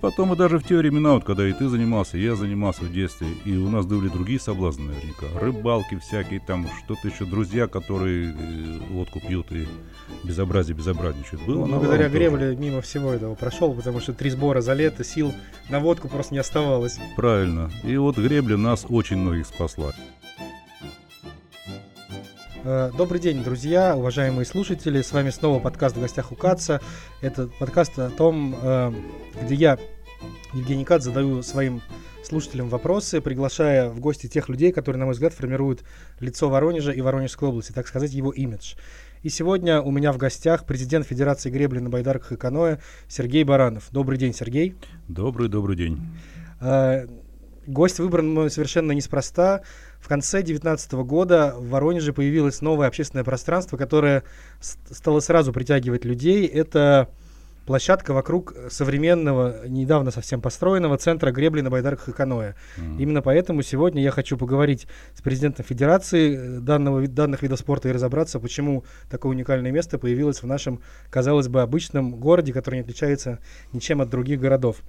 Потом и даже в те времена, вот, когда и ты занимался, и я занимался в детстве, и у нас были другие соблазны наверняка. Рыбалки всякие, там что-то еще, друзья, которые э, водку пьют и безобразие безобразничают. Было ну, благодаря гребле мимо всего этого прошел, потому что три сбора за лето, сил на водку просто не оставалось. Правильно. И вот гребля нас очень многих спасла. Э, добрый день, друзья, уважаемые слушатели. С вами снова подкаст «В гостях у Каца». Это подкаст о том, э, где я, Евгений Кац, задаю своим слушателям вопросы, приглашая в гости тех людей, которые, на мой взгляд, формируют лицо Воронежа и Воронежской области, так сказать, его имидж. И сегодня у меня в гостях президент Федерации гребли на байдарках и каноэ Сергей Баранов. Добрый день, Сергей. Добрый, добрый день. Э, гость выбран совершенно неспроста. В конце 2019 года в Воронеже появилось новое общественное пространство, которое стало сразу притягивать людей. Это площадка вокруг современного, недавно совсем построенного центра гребли на байдарках и каноэ. Mm. Именно поэтому сегодня я хочу поговорить с президентом Федерации э, данного, данных видов спорта и разобраться, почему такое уникальное место появилось в нашем, казалось бы, обычном городе, который не отличается ничем от других городов.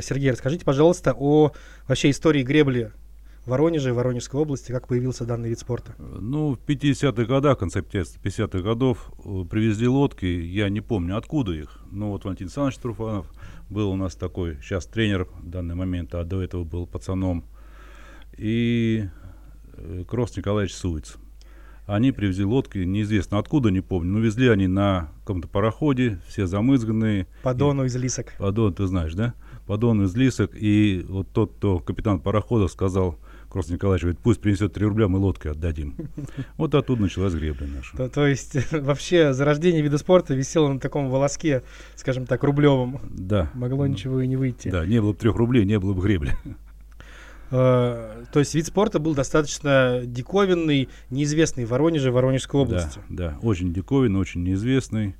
Сергей, расскажите, пожалуйста, о вообще истории гребли Воронеже, Воронежской области, как появился данный вид спорта? Ну, в 50-х годах, в конце 50-х годов э, привезли лодки, я не помню, откуда их. Но вот Валентин Александрович Труфанов был у нас такой, сейчас тренер в данный момент, а до этого был пацаном. И э, Кросс Николаевич Суиц. Они привезли лодки, неизвестно откуда, не помню, но везли они на каком-то пароходе, все замызганные. По дону из лисок. По дону, ты знаешь, да? По дону из лисок. И вот тот, кто капитан парохода сказал, Кросс Николаевич говорит, пусть принесет 3 рубля, мы лодкой отдадим. Вот оттуда началась гребля наша. То, то есть вообще зарождение вида спорта висело на таком волоске, скажем так, рублевом. Да. Могло ничего и не выйти. Да, не было бы трех рублей, не было бы гребли. Uh, то есть вид спорта был достаточно диковинный, неизвестный в Воронеже, Воронежской области. Да, да, очень диковинный, очень неизвестный.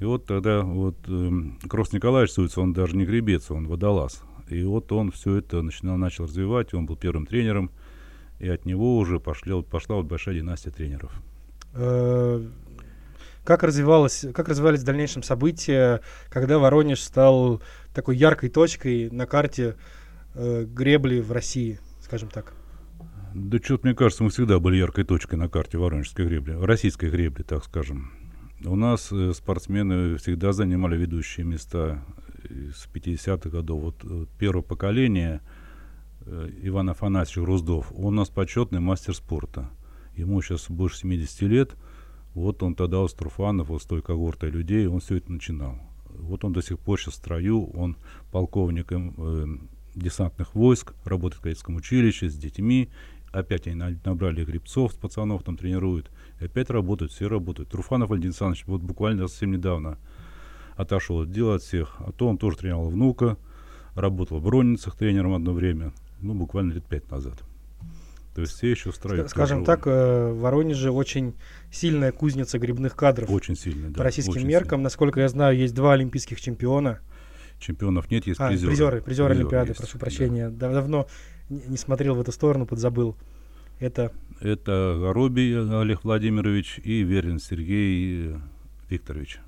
И вот тогда вот э, Кросс Николаевич Суиц, он даже не гребец, он водолаз. И вот он все это начинал, начал развивать, он был первым тренером, и от него уже пошли, пошла вот большая династия тренеров. Э, как, развивалось, как развивались в дальнейшем события, когда Воронеж стал такой яркой точкой на карте э, гребли в России, скажем так? Да что-то, мне кажется, мы всегда были яркой точкой на карте воронежской гребли, российской гребли, так скажем. У нас э, спортсмены всегда занимали ведущие места с 50-х годов. Вот, вот э, первое поколение Иван Афанасьевич Руздов, он у нас почетный мастер спорта. Ему сейчас больше 70 лет. Вот он тогда у Струфанов, вот с той когортой людей, он все это начинал. Вот он до сих пор сейчас в строю, он полковником э, десантных войск, работает в кадетском училище с детьми. Опять они набрали грибцов, пацанов там тренируют. И опять работают, все работают. Труфанов Валентин Александрович вот буквально совсем недавно отошел от дела от всех. А то он тоже тренировал внука, работал в Бронницах тренером одно время, ну, буквально лет пять назад. То есть все еще строят. Скажем так, э, в Воронеже очень сильная кузница грибных кадров. Очень сильная, да. По российским меркам, сильная. насколько я знаю, есть два олимпийских чемпиона. Чемпионов нет, есть а, призеры. Призеры, призеры Олимпиады, есть, прошу прощения. Да. Давно не смотрел в эту сторону, подзабыл. Это... Это Горобий Олег Владимирович и Верин Сергей Викторович.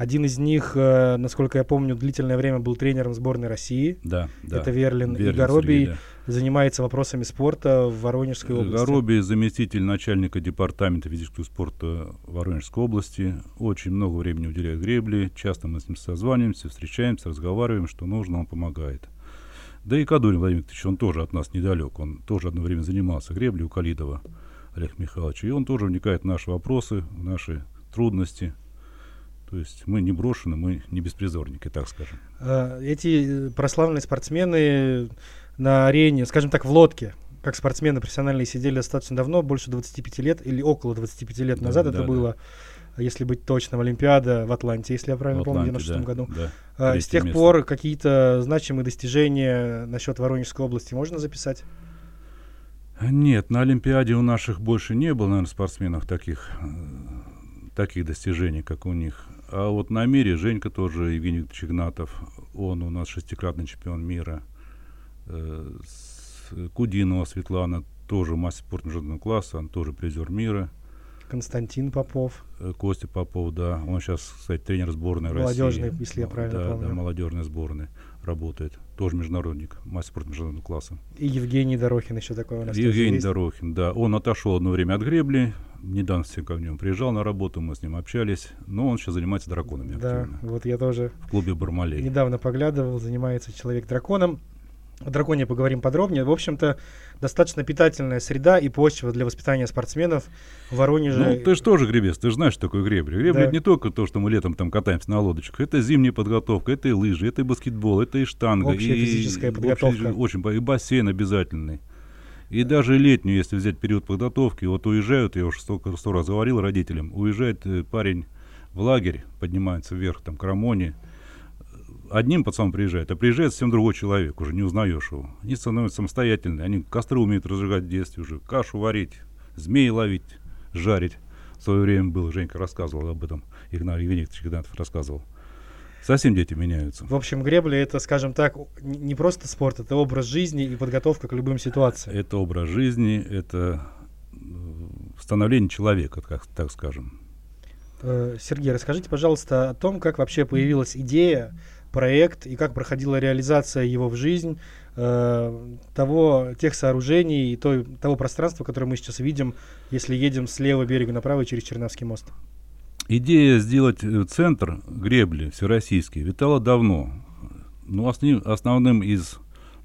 Один из них, э, насколько я помню, длительное время был тренером сборной России. Да, да. Это Верлин. Верлин и Горобий Сергей, да. занимается вопросами спорта в Воронежской области. Горобий заместитель начальника департамента физического спорта Воронежской области. Очень много времени уделяет гребле. Часто мы с ним созваниваемся, встречаемся, разговариваем, что нужно, он помогает. Да и Кадурин Владимир Викторович, он тоже от нас недалек. Он тоже одно время занимался греблей у Калидова Олег Михайлович. И он тоже вникает в наши вопросы, в наши трудности. То есть мы не брошены, мы не беспризорники, так скажем. А, эти э, прославленные спортсмены на арене, скажем так, в лодке, как спортсмены профессиональные сидели достаточно давно, больше 25 лет или около 25 лет назад да, это да, было, да. если быть точным, Олимпиада в Атланте, если я правильно помню, в 96 да, году. Да, а, с тех место. пор какие-то значимые достижения насчет Воронежской области можно записать? Нет, на Олимпиаде у наших больше не было, наверное, спортсменов таких, э, таких достижений, как у них. А вот на мире Женька тоже, Евгений Викторович Игнатов, он у нас шестикратный чемпион мира. Э, Кудинова Светлана, тоже мастер спорта международного класса, она тоже призер мира. Константин Попов. Э, Костя Попов, да. Он сейчас, кстати, тренер сборной Молодежной, России. если я правильно да, помню. Да, молодежной сборной работает. Тоже международник, мастер спорта международного класса. И Евгений Дорохин еще такой у нас Евгений. Дорохин, да. Он отошел одно время от гребли. Недавно ко нему приезжал на работу, мы с ним общались. Но он сейчас занимается драконами Да, активно. вот я тоже В клубе Бармалей. недавно поглядывал, занимается человек драконом. О драконе поговорим подробнее. В общем-то, достаточно питательная среда и почва для воспитания спортсменов в Воронеже. Ну, ты же тоже гребец, ты же знаешь, что такое гребля. Гребля Да. это не только то, что мы летом там катаемся на лодочках. Это зимняя подготовка, это и лыжи, это и баскетбол, это и штанга. Общая и физическая общая- подготовка. Очень, и бассейн обязательный. И даже летнюю, если взять период подготовки, вот уезжают, я уже столько сто раз говорил родителям, уезжает э, парень в лагерь, поднимается вверх, там, к Рамоне, одним пацаном приезжает, а приезжает совсем другой человек, уже не узнаешь его. Они становятся самостоятельные, они костры умеют разжигать в детстве уже, кашу варить, змеи ловить, жарить. В свое время было, Женька рассказывал об этом, Игнат Евгеньевич Игнатов рассказывал. Совсем дети меняются. В общем, гребля это, скажем так, не просто спорт, это образ жизни и подготовка к любым ситуациям. Это образ жизни, это э, становление человека, так, так скажем. Э, Сергей, расскажите, пожалуйста, о том, как вообще появилась идея, проект и как проходила реализация его в жизнь, э, того, тех сооружений и той, того пространства, которое мы сейчас видим, если едем с левого берега направо через Чернавский мост. Идея сделать э, центр гребли всероссийский витала давно. Но осни- основным из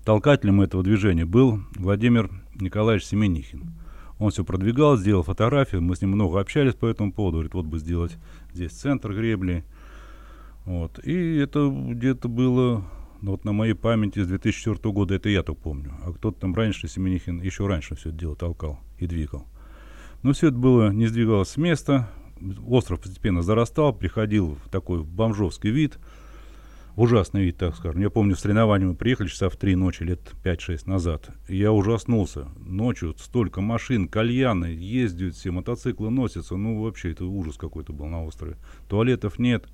толкателем этого движения был Владимир Николаевич Семенихин. Он все продвигал, сделал фотографии, мы с ним много общались по этому поводу. Говорит, вот бы сделать здесь центр гребли. Вот. И это где-то было, ну, вот на моей памяти с 2004 года, это я только помню. А кто-то там раньше, Семенихин, еще раньше все это дело толкал и двигал. Но все это было, не сдвигалось с места. Остров постепенно зарастал, приходил в такой бомжовский вид. Ужасный вид, так скажем. Я помню, с соревнований мы приехали часа в три ночи, лет 5-6 назад. Я ужаснулся. Ночью столько машин, кальяны, ездят все, мотоциклы носятся. Ну, вообще, это ужас какой-то был на острове. Туалетов нет,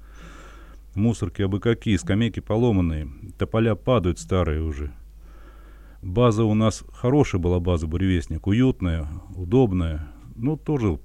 мусорки абы какие, скамейки поломанные, тополя падают старые уже. База у нас хорошая была база «Буревестник», уютная, удобная. Ну, тоже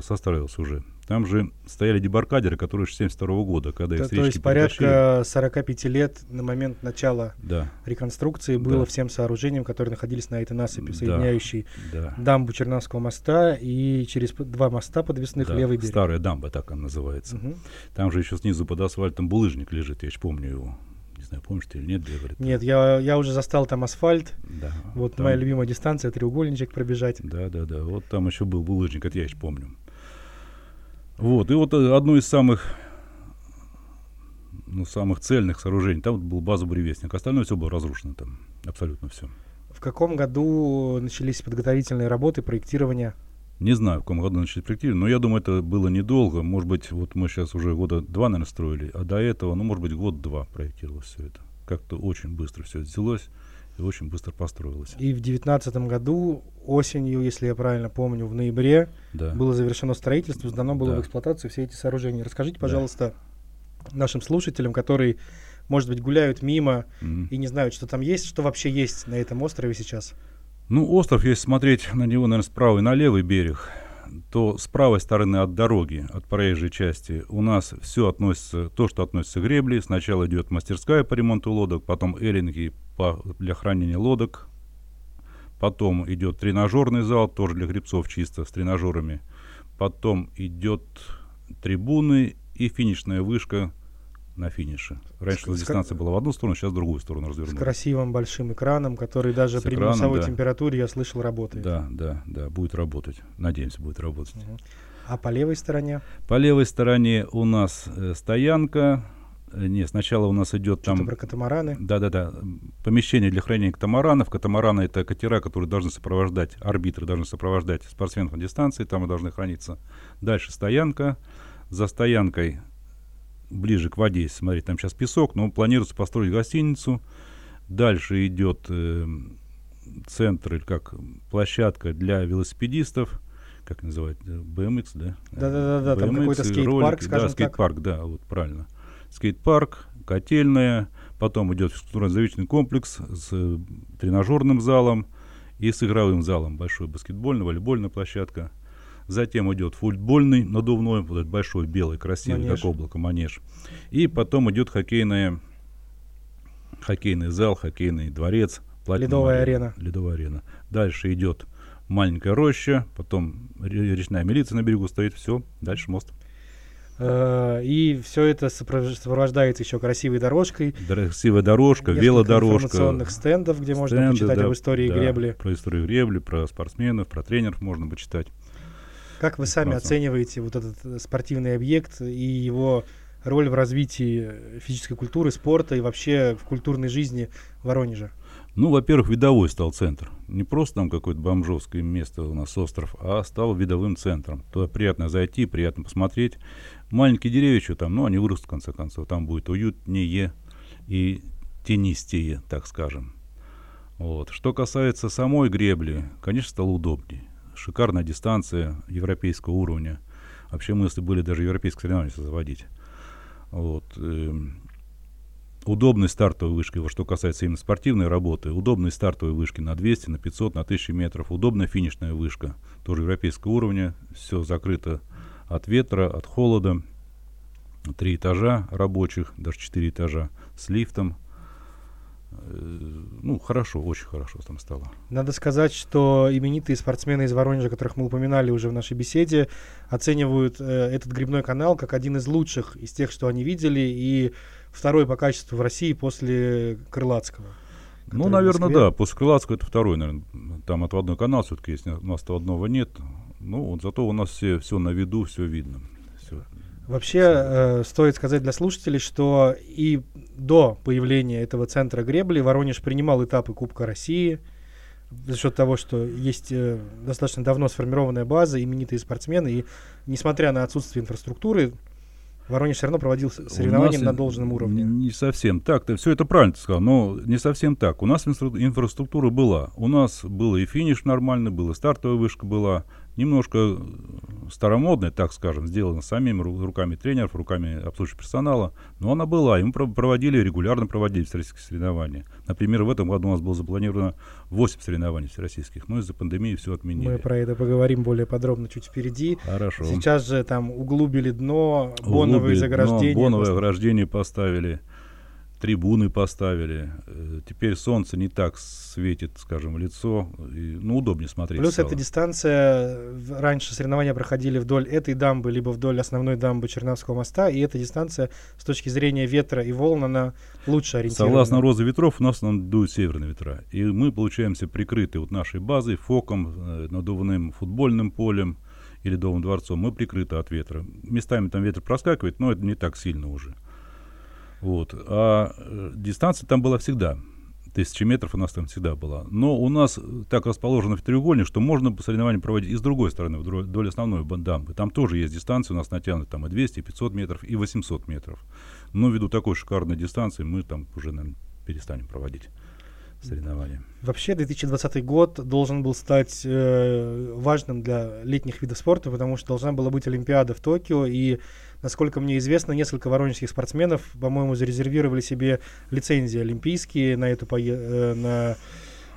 состарилась уже. Там же стояли дебаркадеры, которые еще 72 года, когда их То, есть порядка 45 лет на момент начала. Да, реконструкции было Да. всем сооружениям, которые находились на этой насыпи, Да. соединяющей да. дамбу Чернавского моста и через два моста подвесных да. левый берег. Старая дамба, так она называется. Мгм. Там же еще снизу под асфальтом булыжник лежит, я еще помню его. Не знаю, помнишь ты или нет, говорит. Нет, я, я уже застал там асфальт. Да. Вот там- моя любимая дистанция, треугольничек пробежать. Да, да, да. Вот там еще был булыжник, это я еще помню. Вот, и вот э, одно из самых, ну, самых цельных сооружений, там был база буревестник. Остальное все было разрушено там, абсолютно все. В каком году начались подготовительные работы, проектирование? Не знаю, в каком году начали проектировать, но я думаю, это было недолго. Может быть, вот мы сейчас уже года два, наверное, строили, а до этого, ну, может быть, год-два проектировалось все это. Как-то очень быстро все взялось и очень быстро построилось. И в девятнадцатом году осенью, если я правильно помню, в ноябре Да. было завершено строительство, сдано было Да. в эксплуатацию все эти сооружения. Расскажите, Да. пожалуйста, нашим слушателям, которые, может быть, гуляют мимо Мгм. и не знают, что там есть, что вообще есть на этом острове сейчас. Ну, остров, если смотреть на него, наверное, справа и на левый берег, то с правой стороны от дороги, от проезжей части, у нас все относится, то, что относится к гребле. Сначала идет мастерская по ремонту лодок, потом эллинги по, для хранения лодок, потом идет тренажерный зал, тоже для гребцов чисто, с тренажерами. Потом идет трибуны и финишная вышка на финише. Раньше С- с- дистанция была в одну сторону, сейчас в другую сторону С развернули. красивым большим экраном, который даже С при экраном, минусовой да. температуре, я слышал, работает. Да, да, да, будет работать. Надеемся, будет работать. Мгм. А по левой стороне? По левой стороне у нас э, стоянка. Э, Не, сначала у нас идет там... про катамараны. Да-да-да. Помещение для хранения катамаранов. Катамараны это катера, которые должны сопровождать, арбитры должны сопровождать спортсменов на дистанции, там и должны храниться. Дальше стоянка. За стоянкой ближе к воде, если смотреть, там сейчас песок, но планируется построить гостиницу. Дальше идет э, центр, или как площадка для велосипедистов. Как называют? э, BMX, да? Да-да-да-да, там какой-то скейт-парк, скажем Да, так. скейт-парк, да, вот правильно. Скейт-парк, котельная, потом идет физкультурно-оздоровительный комплекс с э, тренажерным залом и с игровым залом. Большой баскетбольная, волейбольная площадка. Затем идет футбольный надувной, вот этот большой белый, красивый, Манеж. как облако, манеж. И потом идет хоккейная, хоккейный зал, хоккейный дворец. Ледовая арена. Ледовая арена. Дальше идет маленькая роща, потом ре- речная милиция на берегу стоит, все, дальше мост. Э, И все это сопро- сопровождается еще красивой дорожкой. Красивая дорожка, велодорожка. информационных стендов, где можно стенды, почитать да, об истории да, гребли. Про историю гребли, про спортсменов, про тренеров можно почитать. Как вы сами Прекрасно. оцениваете вот этот э, спортивный объект и его роль в развитии э, физической культуры, спорта и вообще в культурной жизни Воронежа? Ну, во-первых, видовой стал центр. Не просто там какое-то бомжовское место у нас остров, а стал видовым центром. Туда приятно зайти, приятно посмотреть. Маленькие деревья что там, ну, они вырастут в конце концов. Там будет уютнее и тенистее, так скажем. Вот. Что касается самой гребли, конечно, стало удобнее. Шикарная дистанция европейского уровня. Вообще мысли были даже европейские соревнования заводить. Вот. эм, удобной стартовой вышки, что касается именно спортивной работы, удобной стартовой вышки на 200, на 500, на 1000 метров, удобная финишная вышка, тоже европейского уровня, все закрыто от ветра, от холода, три этажа рабочих, даже четыре этажа с лифтом. Э, Ну, хорошо, очень хорошо там стало. Надо сказать, что именитые спортсмены из Воронежа, которых мы упоминали уже в нашей беседе, оценивают э, этот грибной канал как один из лучших из тех, что они видели, и второй по качеству в России после Крылатского. Ну, наверное, да. После Крылатского это второй, наверное. Там отводной канал все-таки есть. У нас отводного нет. Ну, вот зато у нас все, все на виду, все видно. Вообще, э, стоит сказать для слушателей, что и до появления этого центра гребли Воронеж принимал этапы Кубка России за счет того, что есть э, достаточно давно сформированная база, именитые спортсмены, и несмотря на отсутствие инфраструктуры, Воронеж все равно проводил соревнования на должном уровне. Не совсем так. Ты все это правильно сказал, но не совсем так. У нас инфра- инфраструктура была. У нас был и финиш нормальный, был и стартовая вышка была. Немножко э, старомодная, так скажем, сделана самими ру- руками тренеров, руками обслуживающего персонала. Но она была. И мы про- проводили, регулярно проводили всероссийские соревнования. Например, в этом году у нас было запланировано 8 соревнований всероссийских. Но из-за пандемии все отменили. Мы про это поговорим более подробно чуть впереди. Хорошо. Сейчас же там углубили дно, боновые Углубили дно, заграждения. Боновое ограждение поставили, трибуны поставили. Э, Теперь солнце не так светит, скажем, в лицо. И, ну, удобнее смотреть Плюс эта дистанция, раньше соревнования проходили вдоль этой дамбы, либо вдоль основной дамбы Чернавского моста, и эта дистанция с точки зрения ветра и волн, она лучше ориентирована. Согласно розы ветров, у нас нам дуют северные ветра. И мы получаемся прикрыты вот нашей базой, фоком, э, надувным футбольным полем или домом дворцом. Мы прикрыты от ветра. Местами там ветер проскакивает, но это не так сильно уже. Вот. А э, дистанция там была всегда. Тысячи метров у нас там всегда была. Но у нас э, так расположено в треугольник, что можно по соревнованию проводить и с другой стороны, вдоль основной дамбы. Там тоже есть дистанции, у нас натянуты там и 200, и 500 метров, и 800 метров. Но ввиду такой шикарной дистанции мы там уже, наверное, перестанем проводить соревнования. Вообще 2020 год должен был стать э, важным для летних видов спорта, потому что должна была быть Олимпиада в Токио, и, насколько мне известно, несколько воронежских спортсменов, по-моему, зарезервировали себе лицензии олимпийские на эту пое- э, на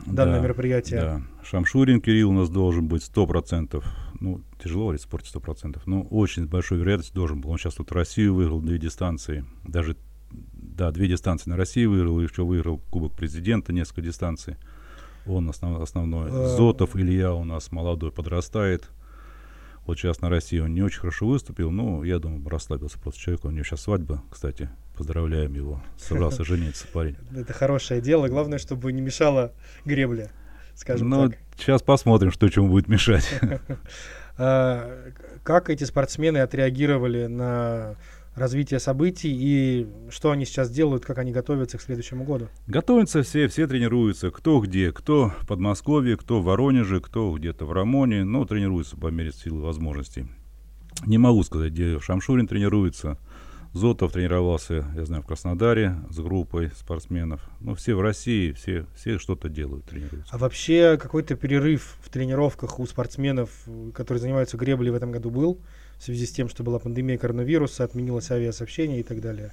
данное Да, мероприятие. Да. Шамшурин Кирилл у нас должен быть 100%. Ну, тяжело говорить в спорте 100%. Но очень большой вероятностью должен был. Он сейчас тут Россию выиграл две дистанции. Даже, да, две дистанции на России выиграл. И еще выиграл Кубок Президента, несколько дистанций. Он основ- основной. Э, Зотов Илья у нас молодой, подрастает. Вот сейчас на России он не очень хорошо выступил, но я думаю, расслабился просто человек. У него сейчас свадьба, кстати. Поздравляем его. Собрался жениться парень. Это хорошее дело, главное, чтобы не мешала гребля, скажем Ну, так. сейчас посмотрим, что чему будет мешать. А, как эти спортсмены отреагировали на развитие событий и что они сейчас делают, как они готовятся к следующему году? Готовятся все, все тренируются. Кто где, кто в Подмосковье, кто в Воронеже, кто где-то в Рамоне. Ну, тренируются по мере силы возможностей. Не могу сказать, где Шамшурин тренируется. Зотов тренировался, я знаю, в Краснодаре с группой спортсменов. Ну, все в России, все, все что-то делают, тренируются. А вообще какой-то перерыв в тренировках у спортсменов, э, которые занимаются греблей в этом году был, в связи с тем, что была пандемия коронавируса, отменилось авиасообщение и так далее?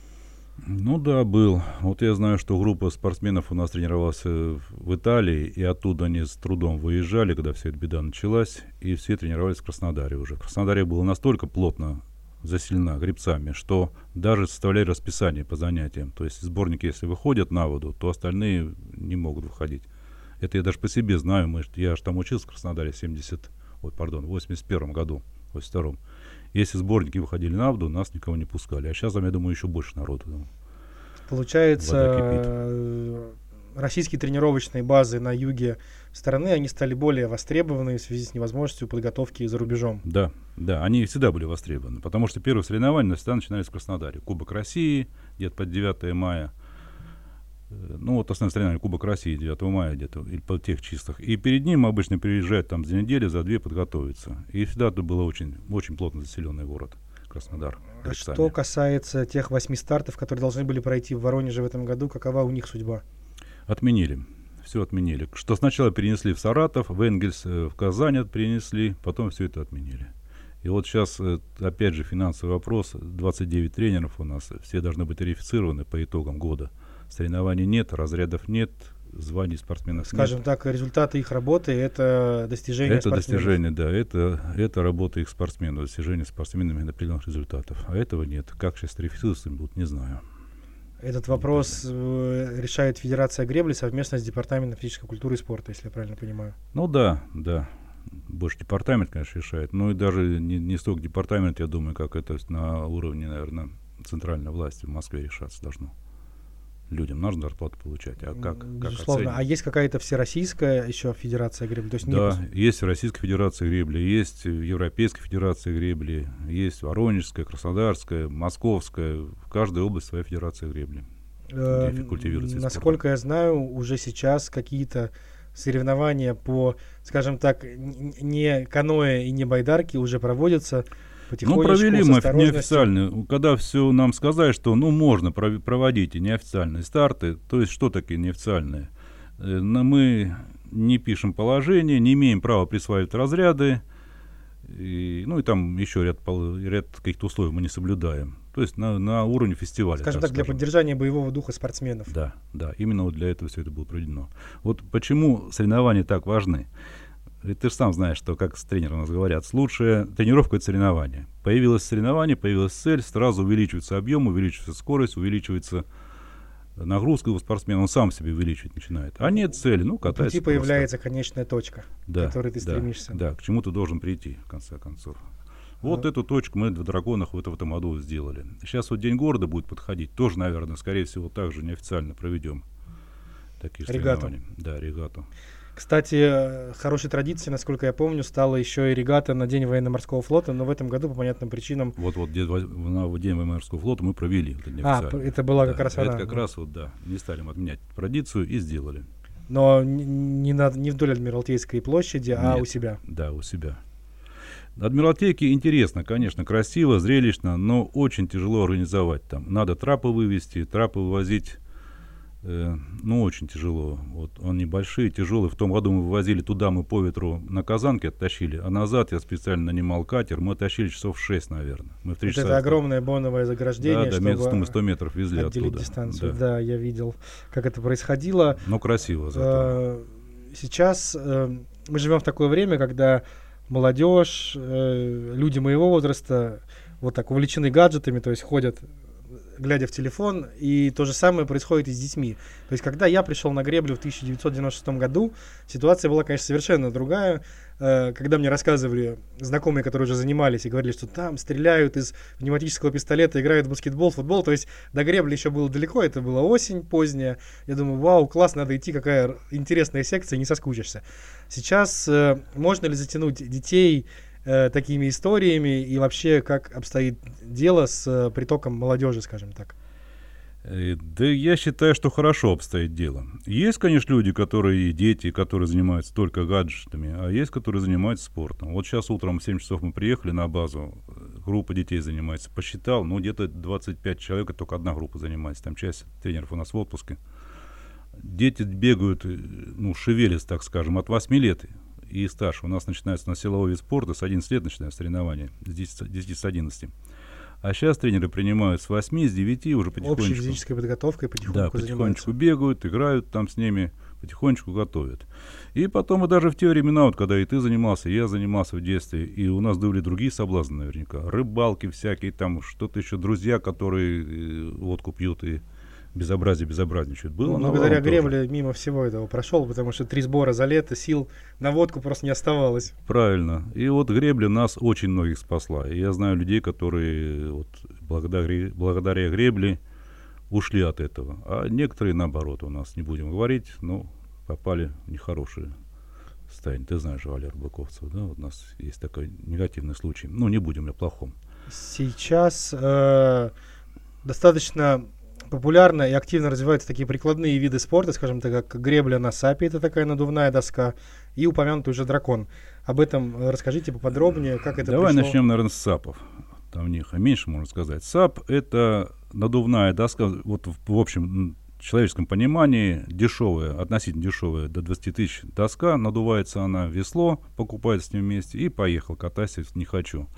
Ну да, был. Вот я знаю, что группа спортсменов у нас тренировалась э, в Италии, и оттуда они с трудом выезжали, когда вся эта беда началась, и все тренировались в Краснодаре уже. В Краснодаре было настолько плотно заселена грибцами, что даже составляли расписание по занятиям. То есть сборники, если выходят на воду, то остальные не могут выходить. Это я даже по себе знаю. Мы, я же там учился в Краснодаре в 70, ой, пардон, в 81 году, в 82 Если сборники выходили на воду, нас никого не пускали. А сейчас, я думаю, еще больше народу. Там, Получается, российские тренировочные базы на юге страны, они стали более востребованы в связи с невозможностью подготовки за рубежом. Да, да, они всегда были востребованы, потому что первые соревнования всегда начинались в Краснодаре. Кубок России, где-то под 9 мая, э, ну вот основное соревнование Кубок России 9 мая где-то, или по тех числах. И перед ним обычно приезжают там за неделю, за две подготовиться. И всегда это был очень, очень плотно заселенный город. Краснодар. А что касается тех восьми стартов, которые должны были пройти в Воронеже в этом году, какова у них судьба? Отменили. Все отменили. Что сначала перенесли в Саратов, в Энгельс, э, в Казань перенесли, потом все это отменили. И вот сейчас, э, опять же, финансовый вопрос. 29 тренеров у нас, все должны быть верифицированы по итогам года. Соревнований нет, разрядов нет, званий спортсменов Скажем нет. так, результаты их работы – это достижение Это достижение, да, это, это работа их спортсменов, достижение спортсменами определенных результатов. А этого нет. Как сейчас верифицироваться будут, не знаю. Этот вопрос э, решает Федерация гребли совместно с Департаментом физической культуры и спорта, если я правильно понимаю. Ну да, да. Больше департамент, конечно, решает. Ну и даже не, не столько департамент, я думаю, как это на уровне, наверное, центральной власти в Москве решаться должно людям нужно зарплату получать. А как? Безусловно. Как а есть какая-то всероссийская еще федерация гребли? То есть да, нет... есть Российская федерация гребли, есть Европейская федерация гребли, есть Воронежская, Краснодарская, Московская. В каждой области своя федерация гребли. Э, насколько я знаю, уже сейчас какие-то соревнования по, скажем так, не каноэ и не байдарки уже проводятся ну, провели мы неофициальные. Когда все нам сказали, что ну можно проводить и неофициальные старты, то есть что такие неофициальные? Э, мы не пишем положение, не имеем права присваивать разряды, и, ну и там еще ряд, ряд каких-то условий мы не соблюдаем. То есть на, на уровне фестиваля. Скажем так, так скажем. для поддержания боевого духа спортсменов. Да, да, именно вот для этого все это было проведено. Вот почему соревнования так важны. Ведь ты же сам знаешь, что, как с тренером нас говорят, лучшая тренировка – это соревнование. Появилось соревнование, появилась цель, сразу увеличивается объем, увеличивается скорость, увеличивается нагрузка у спортсмена, он сам себе увеличивать начинает. А нет цели, ну, катается. Пути появляется конечная точка, да, к которой ты да, стремишься. Да, к чему ты должен прийти, в конце концов. Вот а. эту точку мы в Драгонах в этом году сделали. Сейчас вот День города будет подходить. Тоже, наверное, скорее всего, также неофициально проведем такие регату. соревнования. Да, регату. Кстати, хорошей традицией, насколько я помню, стала еще и регата на День военно-морского флота, но в этом году по понятным причинам... Вот-вот на День военно-морского флота мы провели. Это а, это была да, как раз она. Это как раз вот, да, не стали мы отменять традицию и сделали. Но не, на, не вдоль Адмиралтейской площади, а Нет, а у себя. Да, у себя. Адмиралтейки интересно, конечно, красиво, зрелищно, но очень тяжело организовать там. Надо трапы вывести, трапы вывозить Э, ну, очень тяжело. Вот они большие, тяжелые. В том году мы вывозили туда, мы по ветру на казанке оттащили, а назад я специально нанимал катер, мы тащили часов 6, наверное. Мы в 3 вот часа. Это огромное боновое заграждение, да, да, чтобы 100 метров везли оттуда. дистанцию. Да. да, я видел, как это происходило. Ну, красиво зато. Э, сейчас э, мы живем в такое время, когда молодежь, люди моего возраста вот так увлечены гаджетами, то есть ходят глядя в телефон, и то же самое происходит и с детьми. То есть, когда я пришел на греблю в 1996 году, ситуация была, конечно, совершенно другая. Э, когда мне рассказывали знакомые, которые уже занимались, и говорили, что там стреляют из пневматического пистолета, играют в баскетбол, футбол, то есть до гребли еще было далеко, это была осень поздняя. Я думаю, вау, класс, надо идти, какая интересная секция, не соскучишься. Сейчас э, можно ли затянуть детей э, такими историями и вообще как обстоит дело с э, притоком молодежи, скажем так? Э, да я считаю, что хорошо обстоит дело. Есть, конечно, люди, которые, дети, которые занимаются только гаджетами, а есть, которые занимаются спортом. Вот сейчас утром в 7 часов мы приехали на базу, группа детей занимается. Посчитал, ну где-то 25 человек, только одна группа занимается. Там часть тренеров у нас в отпуске. Дети бегают, э, ну, шевелятся, так скажем, от 8 лет и старше. У нас начинается на силовой вид спорта, с 11 лет начинается соревнования, с 10, 10 с 11. А сейчас тренеры принимают с 8, с 9 уже потихонечку. Общей физической подготовкой потихоньку Да, потихонечку бегают, играют там с ними, потихонечку готовят. И потом, и даже в те времена, вот, когда и ты занимался, и я занимался в детстве, и у нас были другие соблазны наверняка. Рыбалки всякие, там что-то еще, друзья, которые э, водку пьют и безобразие безобразничают. Было ну, благодаря гребле тоже. мимо всего этого прошел, потому что три сбора за лето, сил на водку просто не оставалось. Правильно. И вот гребля нас очень многих спасла. И я знаю людей, которые вот благодаря, благодаря гребле ушли от этого. А некоторые, наоборот, у нас, не будем говорить, но попали в нехорошие состояние. Ты знаешь Валер Быковцев, да? Вот у нас есть такой негативный случай. Ну, не будем о плохом. Сейчас э, достаточно популярно и активно развиваются такие прикладные виды спорта, скажем так, как гребля на сапе, это такая надувная доска, и упомянутый уже дракон. Об этом расскажите поподробнее, как это Давай пришло. начнем, наверное, с сапов. Там них меньше, можно сказать. САП — это надувная доска, вот в, в общем человеческом понимании дешевая, относительно дешевая, до 20 тысяч доска, надувается она, весло покупается с ним вместе и поехал, катайся, не хочу.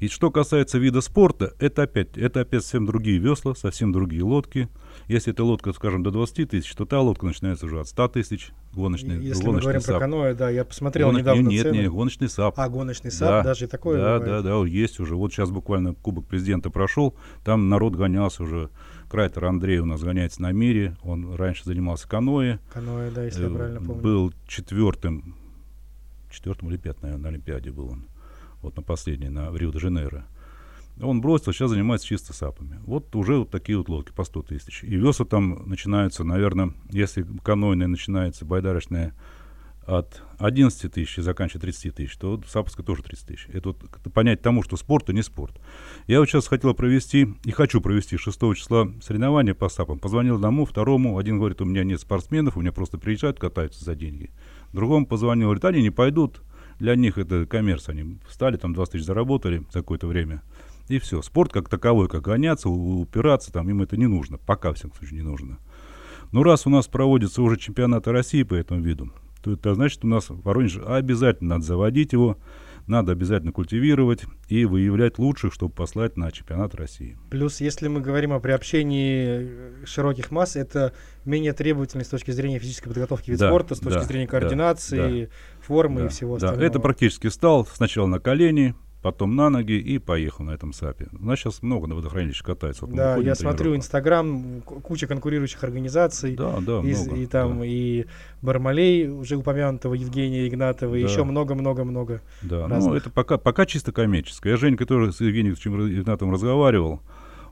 И что касается вида спорта, это опять, это опять совсем другие весла, совсем другие лодки. Если эта лодка, скажем, до 20 тысяч, то та лодка начинается уже от 100 тысяч гоночный Если гоночный мы говорим САП. про каноэ, да, я посмотрел Гоноч... недавно Нет, цены. нет, гоночный САП. А, гоночный САП, да, даже такое Да, бывает. да, да, есть уже. Вот сейчас буквально Кубок Президента прошел, там народ гонялся уже. Крайтер Андрей у нас гоняется на мире, он раньше занимался каноэ. Каноэ, да, если я Э, правильно помню. Был четвертым, четвертым или пятым, наверное, на Олимпиаде был он. Вот на последней, на Рио-де-Жанейро. Он бросил, сейчас занимается чисто сапами. Вот уже вот такие вот лодки по 100 тысяч. И весла там начинаются, наверное, если канойная начинается, байдарочная от 11 тысяч и заканчивает 30 тысяч, то вот тоже 30 тысяч. Это вот понять тому, что спорт и не спорт. Я вот сейчас хотел провести и хочу провести 6 числа соревнования по сапам. Позвонил одному, второму. Один говорит, у меня нет спортсменов, у меня просто приезжают, катаются за деньги. Другому позвонил, говорит, они не пойдут. Для них это коммерс. Они встали, там 20 тысяч заработали за какое-то время. И все. Спорт как таковой, как гоняться, упираться, там им это не нужно. Пока, в всяком случае, не нужно. Но раз у нас проводятся уже чемпионаты России по этому виду, то это значит, у нас в Воронеже обязательно надо заводить его, надо обязательно культивировать и выявлять лучших, чтобы послать на чемпионат России. Плюс, если мы говорим о приобщении э, широких масс, это менее требовательный с точки зрения физической подготовки вид Да, спорта, с точки да, зрения да, координации, формы Да, и всего да, остального. это практически стал сначала на колени, потом на ноги и поехал на этом САПе. У нас сейчас много на водохранилище катается. Вот Да, я смотрю. Инстаграм, куча конкурирующих организаций. Да, да, и, много. и там да. и Бармалей, уже упомянутого Евгения Игнатова, и Да. еще много-много-много. Да, ну разных. это пока, пока чисто коммерческое. Я Женька тоже с Евгением Игнатовым разговаривал.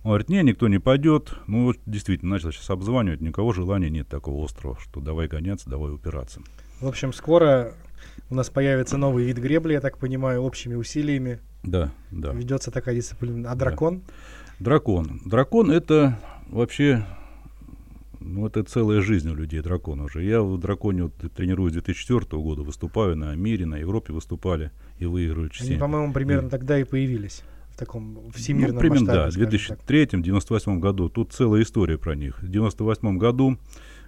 Он говорит, не, никто не пойдет. Ну, вот действительно, начал сейчас обзванивать, никого желания нет такого острого, что давай гоняться, давай упираться. В общем, скоро у нас появится новый вид гребли, я так понимаю, общими усилиями. Да, да. Ведется такая дисциплина. А Да. дракон? Дракон. Дракон это вообще, ну, это целая жизнь у людей, дракон уже. Я в драконе вот тренируюсь с 2004 года, выступаю на мире, на Европе выступали и выигрываю Они, частенько. по-моему, примерно И- тогда и появились в таком всемирном ну, примерно, масштабе. да, в скажем так. 2003-2098 году. Тут целая история про них. В 98 году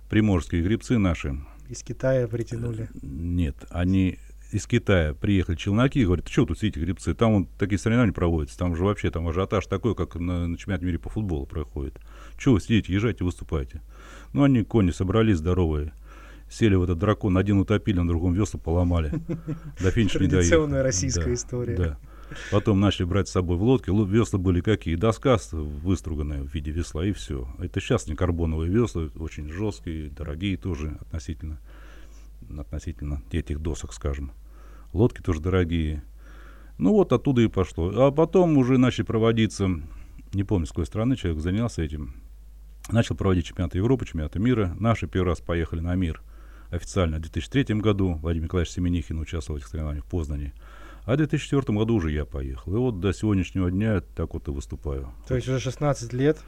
приморские грибцы наши, Из Китая притянули. нет, они из Китая приехали челноки и говорят, что тут сидите грибцы, там вот такие соревнования проводятся, там же вообще там ажиотаж такой, как на, на чемпионате мира по футболу проходит. Чего вы сидите, езжайте, выступайте. Ну, они, кони, собрались здоровые, сели в этот дракон, один утопили, на другом весла поломали. До финиша не доехали. Традиционная российская история. Да. Потом начали брать с собой в лодки. Ло- Весла были какие? Доска выструганная в виде весла, и все. Это сейчас не карбоновые весла, очень жесткие, дорогие тоже относительно, относительно этих досок, скажем. Лодки тоже дорогие. Ну вот оттуда и пошло. А потом уже начали проводиться, не помню, с какой страны человек занялся этим, начал проводить чемпионаты Европы, чемпионаты мира. Наши первый раз поехали на мир официально в 2003 году. Владимир Николаевич Семенихин участвовал в этих соревнованиях в Познане. А в 2004 году уже я поехал. И вот до сегодняшнего дня так вот и выступаю. То есть уже 16 лет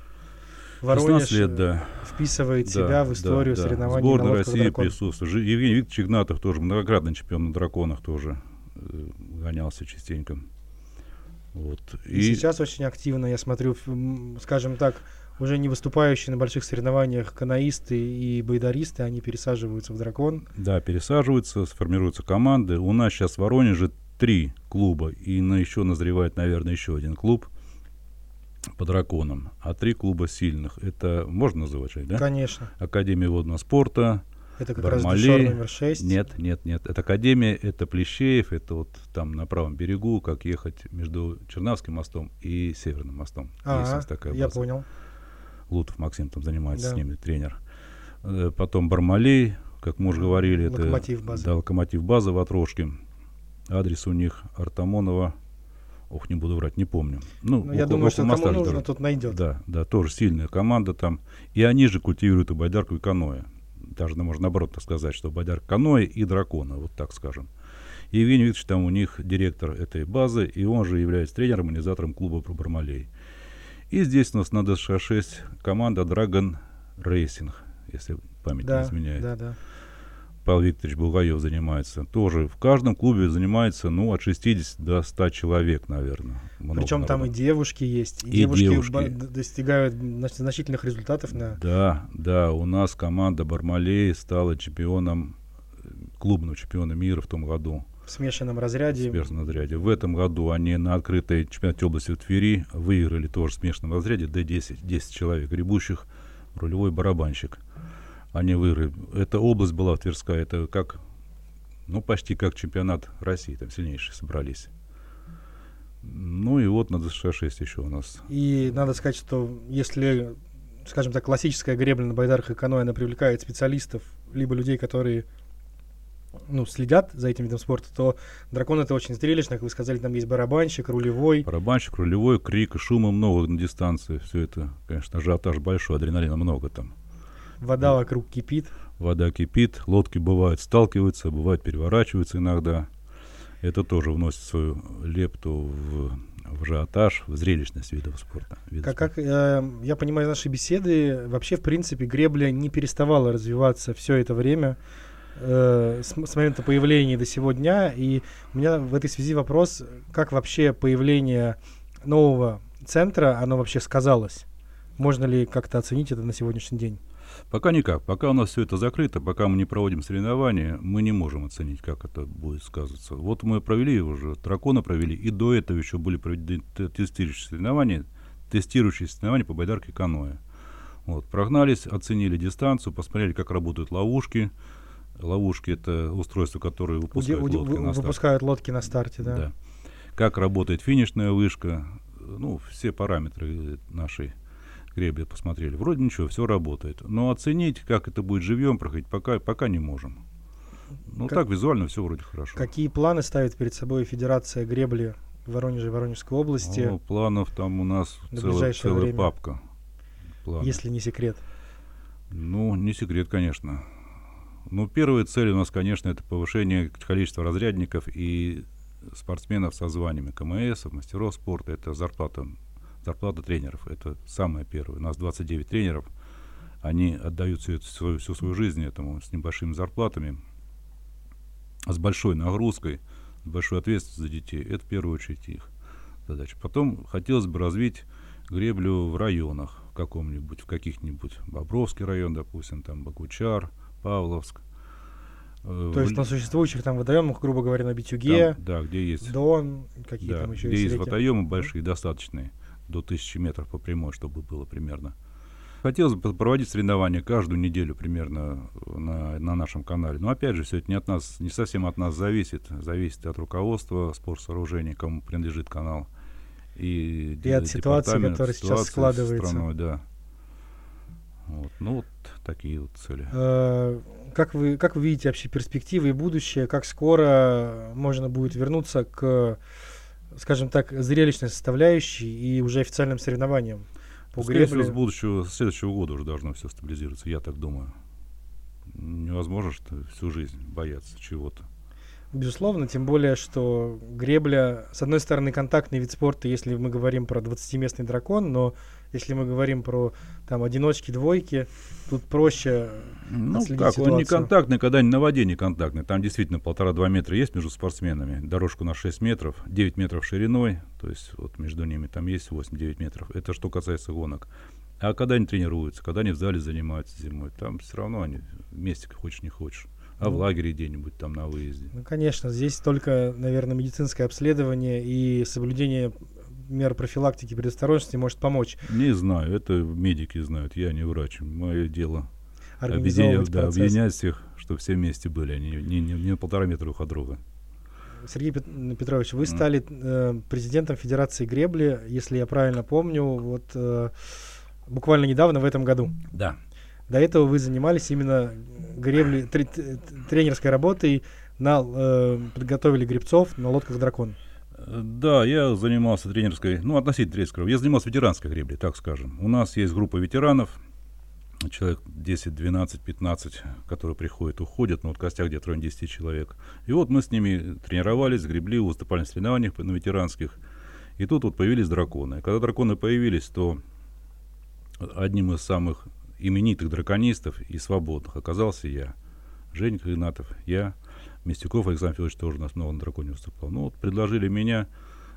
16 Воронеж лет, э, да. вписывает Да, себя в да, историю да. соревнований Сборная на России «Дракон». присутствует. Евгений Викторович Игнатов тоже многократный чемпион на драконах тоже э, гонялся частенько. Вот. И, сейчас очень активно, я смотрю, скажем так, уже не выступающие на больших соревнованиях каноисты и байдаристы, они пересаживаются в дракон. Да, пересаживаются, сформируются команды. У нас сейчас в Воронеже три клуба, и на еще назревает, наверное, еще один клуб. по драконам, а три клуба сильных. Это можно называть, да? Конечно. Академия водного спорта, Это как Бармалей. раз номер 6. Нет, нет, нет. Это Академия, это Плещеев, это вот там на правом берегу, как ехать между Чернавским мостом и Северным мостом. Есть у А, нас такая я база. понял. Лутов Максим там занимается Да. с ними, тренер. Э, Потом Бармалей, как мы уже говорили, это Локомотив база. Да, локомотив база в Отрошке. Адрес у них Артамонова. Ох, не буду врать, не помню. Ну, Ну, я думаю, что кому нужно, тот найдет. Да, да, тоже сильная команда там. И они же культивируют и байдарку, и каноэ. Даже ну, можно наоборот так сказать, что байдарка каноэ и дракона, вот так скажем. И Евгений Викторович там у них директор этой базы, и он же является тренером, организатором клуба про Бармалей. И здесь у нас на ДСШ-6 команда Dragon Racing, если память не Да, изменяет. да, да. Павел Викторович Булгаев занимается. Тоже в каждом клубе занимается, ну, от 60 до 100 человек, наверное. Причем там и девушки есть, и, И девушки, девушки. достигают значит, значительных результатов на Да, да, у нас команда Бармалей стала чемпионом, э, клубным чемпионом мира в том году в смешанном в разряде. смешанном разряде. В этом году они на открытой чемпионате области в Твери выиграли тоже в смешанном разряде D10, 10 человек, гребущих, рулевой барабанщик. Они выиграли. Эта область была Тверская, это как, ну, почти как чемпионат России, там сильнейшие собрались. Ну и вот на ДСШ-6 еще у нас. И надо сказать, что если, скажем так, классическая гребля на байдарках и каноэ, она привлекает специалистов, либо людей, которые ну, следят за этим видом спорта, то дракон это очень зрелищно, как вы сказали, там есть барабанщик, рулевой. Барабанщик, рулевой, крик, шума много на дистанции. Все это, конечно, ажиотаж большой, адреналина много там. Вода вокруг кипит. Вода кипит, лодки бывают сталкиваются, бывают переворачиваются иногда. Это тоже вносит свою лепту в, в ажиотаж, в зрелищность видов спорта. видов Как, как э, я понимаю из нашей беседы, вообще, в принципе, гребля не переставала развиваться все это время э, с, с момента появления до сего дня. И у меня в этой связи вопрос, как вообще появление нового центра, оно вообще сказалось? Можно ли как-то оценить это на сегодняшний день? Пока никак. Пока у нас все это закрыто, пока мы не проводим соревнования, мы не можем оценить, как это будет сказываться. Вот мы провели уже, дракона провели, и до этого еще были проведены те- тестирующие соревнования, тестирующие соревнования по байдарке каноэ. Вот, прогнались, оценили дистанцию, посмотрели, как работают ловушки. Ловушки — это устройства, которые Уди- выпускают уди- лодки вы- на старт. выпускают лодки на старте, да. Да. Как работает финишная вышка, ну, все параметры нашей гребли посмотрели. Вроде ничего, все работает. Но оценить, как это будет живьем проходить, пока, пока не можем. Ну, Как- так визуально все вроде хорошо. Какие планы ставит перед собой Федерация гребли в Воронеже и Воронежской области, Ну, планов там у нас на целая, целая время? папка. планов. если не секрет? Ну, не секрет, конечно. Ну, первая цель у нас, конечно, это повышение количества разрядников и спортсменов со званиями КМС, мастеров спорта. Это зарплата, зарплата тренеров. Это самое первое. У нас 29 тренеров. Они отдают всю, свою, всю свою жизнь этому с небольшими зарплатами, с большой нагрузкой, с большой ответственностью за детей. Это в первую очередь их задача. Потом хотелось бы развить греблю в районах, в каком-нибудь, в каких-нибудь, Бобровский район, допустим, там Бакучар, Павловск. Э, То есть на существующих там водоемах, грубо говоря, на Битюге, там, да, где есть, Дон, какие да, там еще где есть реки? водоемы большие, достаточные, до 1000 метров по прямой, чтобы было примерно. Хотелось бы проводить соревнования каждую неделю примерно на, на нашем канале. Но опять же, все это не от нас, не совсем от нас зависит. Зависит от руководства спортсооружений, кому принадлежит канал. И, И от ситуации, которая сейчас складывается. страной, да. Вот. Ну, вот такие вот цели. Э, Как вы, как вы видите вообще перспективы и будущее? Как скоро можно будет вернуться к, скажем так, зрелищной составляющей и уже официальным соревнованиям по Скорее всего, гребле? с будущего, с следующего года уже должно все стабилизироваться, я так думаю. Невозможно что всю жизнь бояться чего-то. Безусловно, тем более, что гребля, с одной стороны, контактный вид спорта, если мы говорим про 20-местный дракон, но если мы говорим про там одиночки, двойки, тут проще Ну, как, он не ситуацию. контактный, когда не на воде не контактный. Там действительно полтора-два метра есть между спортсменами. Дорожку на 6 метров, 9 метров шириной, то есть вот между ними там есть 8-9 метров. Это что касается гонок. А когда они тренируются, когда они в зале занимаются зимой, там все равно они вместе, хочешь не хочешь. А в Ну. лагере где-нибудь там на выезде. Ну, конечно, здесь только, наверное, медицинское обследование и соблюдение мер профилактики, предосторожности может помочь? Не знаю, это медики знают, я не врач. Мое дело объединять, да, объединять всех, чтобы все вместе были, они не, не, не на полтора метра друг от друга. Сергей Пет- Петрович, вы стали э, президентом Федерации гребли, если я правильно помню, вот э, буквально недавно в этом году. Да. До этого вы занимались именно гребли, т- тренерской работой, на, э, подготовили гребцов на лодках «Дракон». Да, я занимался тренерской, ну, относительно тренерской, я занимался ветеранской греблей, так скажем. У нас есть группа ветеранов, человек 10, 12, 15, которые приходят, уходят, ну, вот костяк где-то районе 10 человек. И вот мы с ними тренировались, гребли, выступали на соревнованиях на ветеранских. И тут вот появились драконы. Когда драконы появились, то одним из самых именитых драконистов и свободных оказался я. Женька Игнатов, я, Мистюков Александр Федорович тоже у нас много на драконе выступал. Ну вот предложили меня